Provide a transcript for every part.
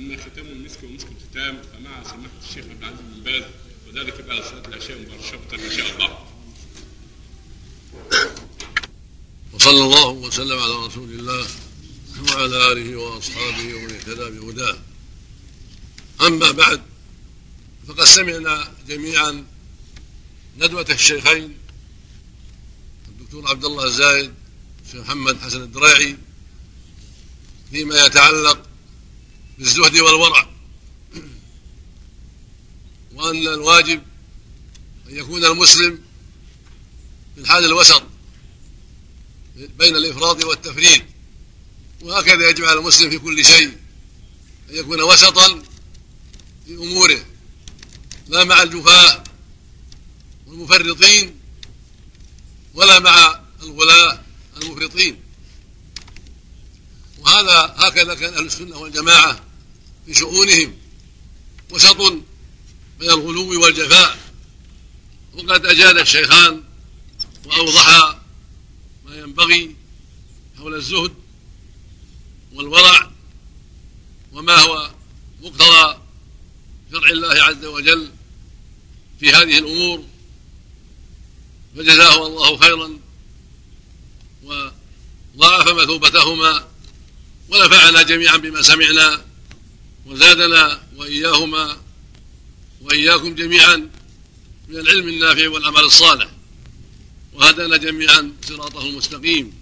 اما ختام المسك ومسك الختام فمع سماحة الشيخ عبد العزيز بن باز وذلك بعد صلاة العشاء مباشرة إن شاء الله. وصلى الله وسلم على رسول الله وعلى آله وأصحابه ومن اهتدى بهداه أما بعد فقد سمعنا جميعا ندوة الشيخين الدكتور عبد الله الزايد الشيخ محمد حسن الدراعي فيما يتعلق بالزهد والورع. وأن الواجب أن يكون المسلم في الحال الوسط بين الإفراط والتفريط. وهكذا يجب على المسلم في كل شيء أن يكون وسطا في أموره لا مع الجفاة والمفرطين ولا مع الغلاة المفرطين. وهذا هكذا كان أهل السنة والجماعة. في شؤونهم وسط بين الغلو والجفاء. وقد أجاد الشيخان وأوضحا ما ينبغي حول الزهد والورع وما هو مقتضى شرع الله عز وجل في هذه الأمور. فجزاه الله خيرا وضاعف مثوبتهما ونفعنا جميعا بما سمعنا. وزادنا وإياهما وإياكم جميعا من العلم النافع والعمل الصالح. وهدانا جميعا صراطه المستقيم.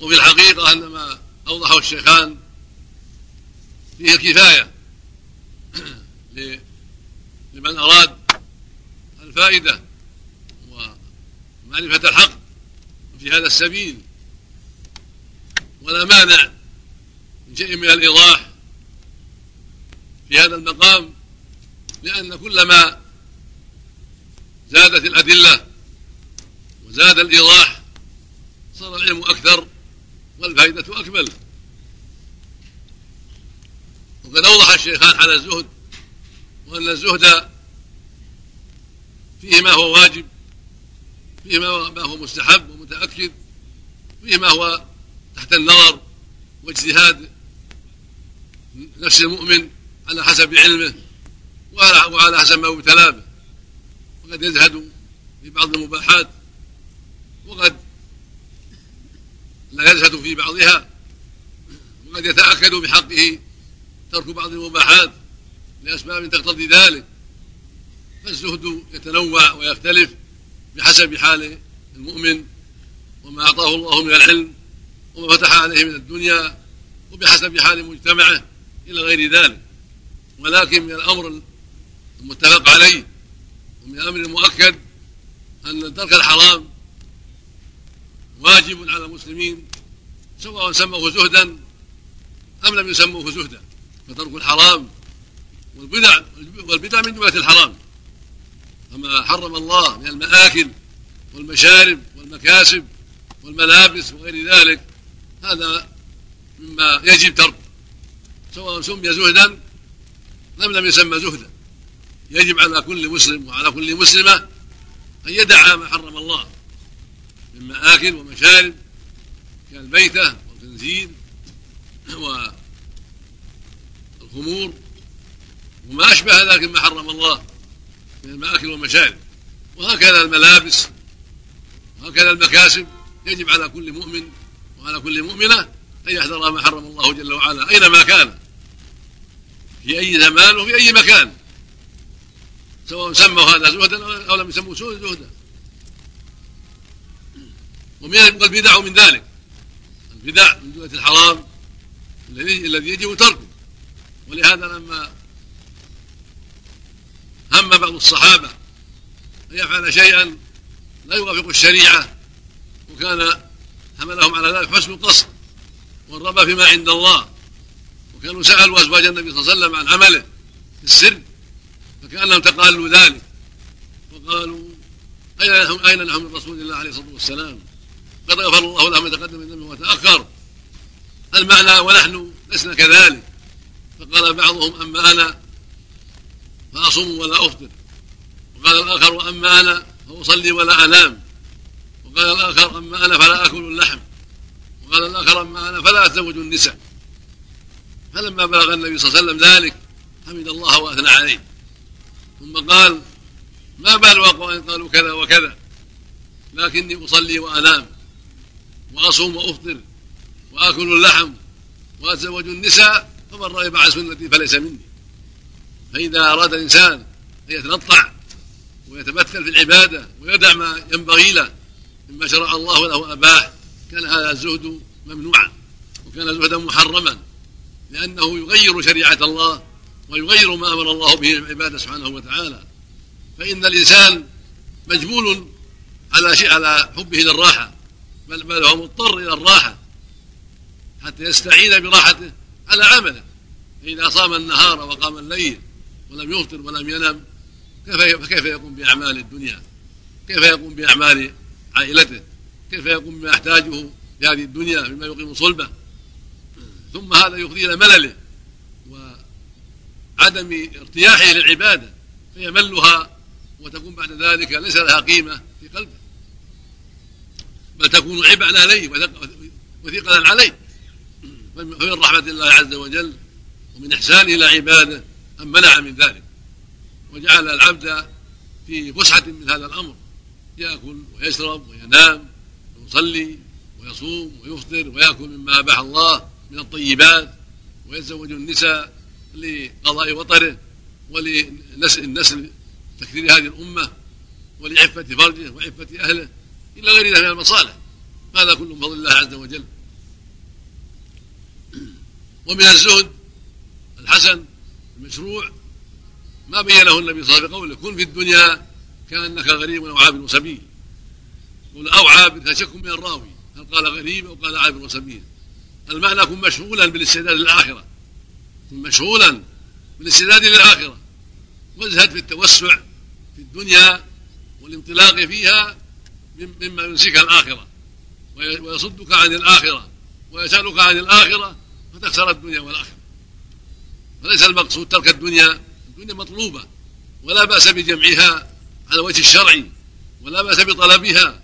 وفي الحقيقة أن ما أوضحه الشيخان فيه الكفاية لمن أراد الفائدة ومعرفة الحق في هذا السبيل. ولا مانع من شيء من الإيضاح في هذا المقام لأن كلما زادت الأدلة وزاد الإيضاح صار العلم أكثر والفائدة أكمل. وقد أوضح الشيخان على الزهد وأن الزهد فيه ما هو واجب فيه ما هو مستحب ومتأكد فيه ما هو تحت النظر واجتهاد نفس المؤمن على حسب علمه وعلى حسب ما ابتلى به وقد يزهد في بعض المباحات. وقد لا يزهد في بعضها. وقد يتأكد بحقه ترك بعض المباحات لأسباب تقتضي ذلك. فالزهد يتنوع ويختلف بحسب حال المؤمن وما أعطاه الله من العلم وما فتح عليه من الدنيا وبحسب حال مجتمعه إلى غير ذلك. ولكن من الأمر المتفق عليه ومن الأمر المؤكد أن ترك الحرام واجب على المسلمين سواء سموه زهدا أم لم يسموه زهدا. فترك الحرام والبدع والبدع من جملة الحرام. فما حرم الله من المآكل والمشارب والمكاسب والملابس وغير ذلك هذا مما يجب تركه سواء سمي زهدا لم لم يسمى زهدا. يجب على كل مسلم وعلى كل مسلمة أن يدع ما حرم الله من مآكل ومشارب كالبيتة والخنزير والخمور وما أشبه ذلك مما حرم الله من المآكل والمشارب. وهكذا الملابس وهكذا المكاسب. يجب على كل مؤمن وعلى كل مؤمنة أن يحذر ما حرم الله جل وعلا أينما كان. في أي زمان وفي أي مكان. سواء سموا هذا زهدا أو لم يسموه زهدا. ومن البدع من ذلك. البدع من جملة الحرام الذي الذي يجب تركه. ولهذا لما هم بعض الصحابة أن يفعل شيئا لا يوافق الشريعة وكان حملهم على ذلك حسن القصد. والرغبة فيما عند الله. وكانوا سألوا أزواج النبي صلى الله عليه وسلم عن عمله في السر فكأنهم تقالوا ذلك. وقالوا أين لهم أين لهم من رسول الله عليه الصلاة والسلام؟ قد غفر الله له ما تقدم من ذنبه وتأخر المعنى ونحن لسنا كذلك؟ فقال بعضهم أما أنا؟ فأصوم ولا أفطر. وقال الآخر وأما أنا؟ فأصلي ولا أنام. وقال الآخر أما أنا؟ فلا أكل اللحم. وقال الآخر أما أنا؟ فلا أتزوج النساء. فلما بلغ النبي صلى الله عليه وسلم ذلك حمد الله وأثنى عليه. ثم قال ما بال اقوام قالوا كذا وكذا لكني أصلي وأنام وأصوم وأفطر وآكل اللحم وأتزوج النساء فمن رغب عن سنتي فليس مني. فإذا أراد الإنسان أن يتنطع ويتمثل في العبادة ويدع ما ينبغي له مما شرع الله له أباه كان هذا الزهد ممنوعا وكان زهدا محرما. لأنه يغير شريعة الله ويغير ما أمر الله به العباد سبحانه وتعالى. فإن الإنسان مجبول على شيء على حبه للراحة بل بل هو مضطر إلى الراحة حتى يستعين براحته على عمله. فإذا صام النهار وقام الليل ولم يفطر ولم ينم كيف فكيف يقوم بأعمال الدنيا؟ كيف يقوم بأعمال عائلته؟ كيف يقوم بما يحتاجه في هذه الدنيا مما يقيم صلبه؟ ثم هذا يفضي إلى ملله وعدم ارتياحه للعبادة فيملها وتكون بعد ذلك ليس لها قيمة في قلبه. بل تكون عبئا عليه وثقلا عليه. فمن رحمة الله عز وجل ومن إحسانه إلى عباده أن منع من ذلك. وجعل العبد في فسحة من هذا الأمر. يأكل ويشرب وينام ويصلي ويصوم ويفطر ويأكل مما أباح الله. من الطيبات ويتزوج النساء لقضاء وطره ولنسل النسل تكثير هذه الأمة ولعفة فرجه وعفة أهله إلى غير ذلك من المصالح. هذا كله من فضل الله عز وجل. ومن الزهد الحسن المشروع ما بينه النبي صلى الله عليه وسلم كن في الدنيا كأنك غريب أو عابر سبيل أو عابر شك من الراوي؟ هل قال غريب أو قال عابر سبيل المعنى كن مشغولا بالاستعداد للآخرة. كن مشغولا بالاستعداد للآخرة. وازهد في التوسع في الدنيا والانطلاق فيها مما ينسيك الآخرة. ويصدك عن الآخرة. ويسألك عن الآخرة فتخسر الدنيا والآخرة. فليس المقصود ترك الدنيا. الدنيا مطلوبة. ولا بأس بجمعها على وجه الشرعي. ولا بأس بطلبها.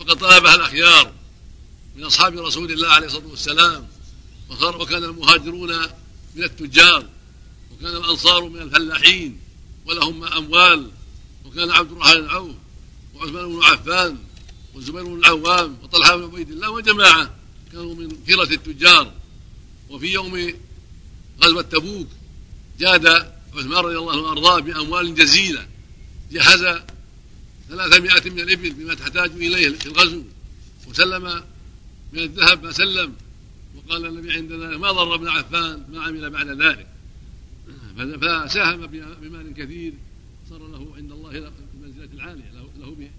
فقد طلبها الأخيار. من أصحاب رسول الله عليه الصلاة والسلام. وكان المهاجرون من التجار وكان الأنصار من الفلاحين ولهم أموال. وكان عبد الرحمن عوف وعثمان بن عفان والزبير بن العوام وطلحة بن عبيد الله وجماعة كانوا من كرة التجار. وفي يوم غزوة تبوك جاد عثمان رضي الله عنه وأرضاه بأموال جزيلة. جهز ثلاثمائة من الإبل بما تحتاج إليه في الغزو وسلم من الذهب ما سلم وقال النبي عند ذلك ما ضر ابن عفان ما عمل بعد ذلك. فساهم بمال كثير صار له عند الله المنزلة العالية له به.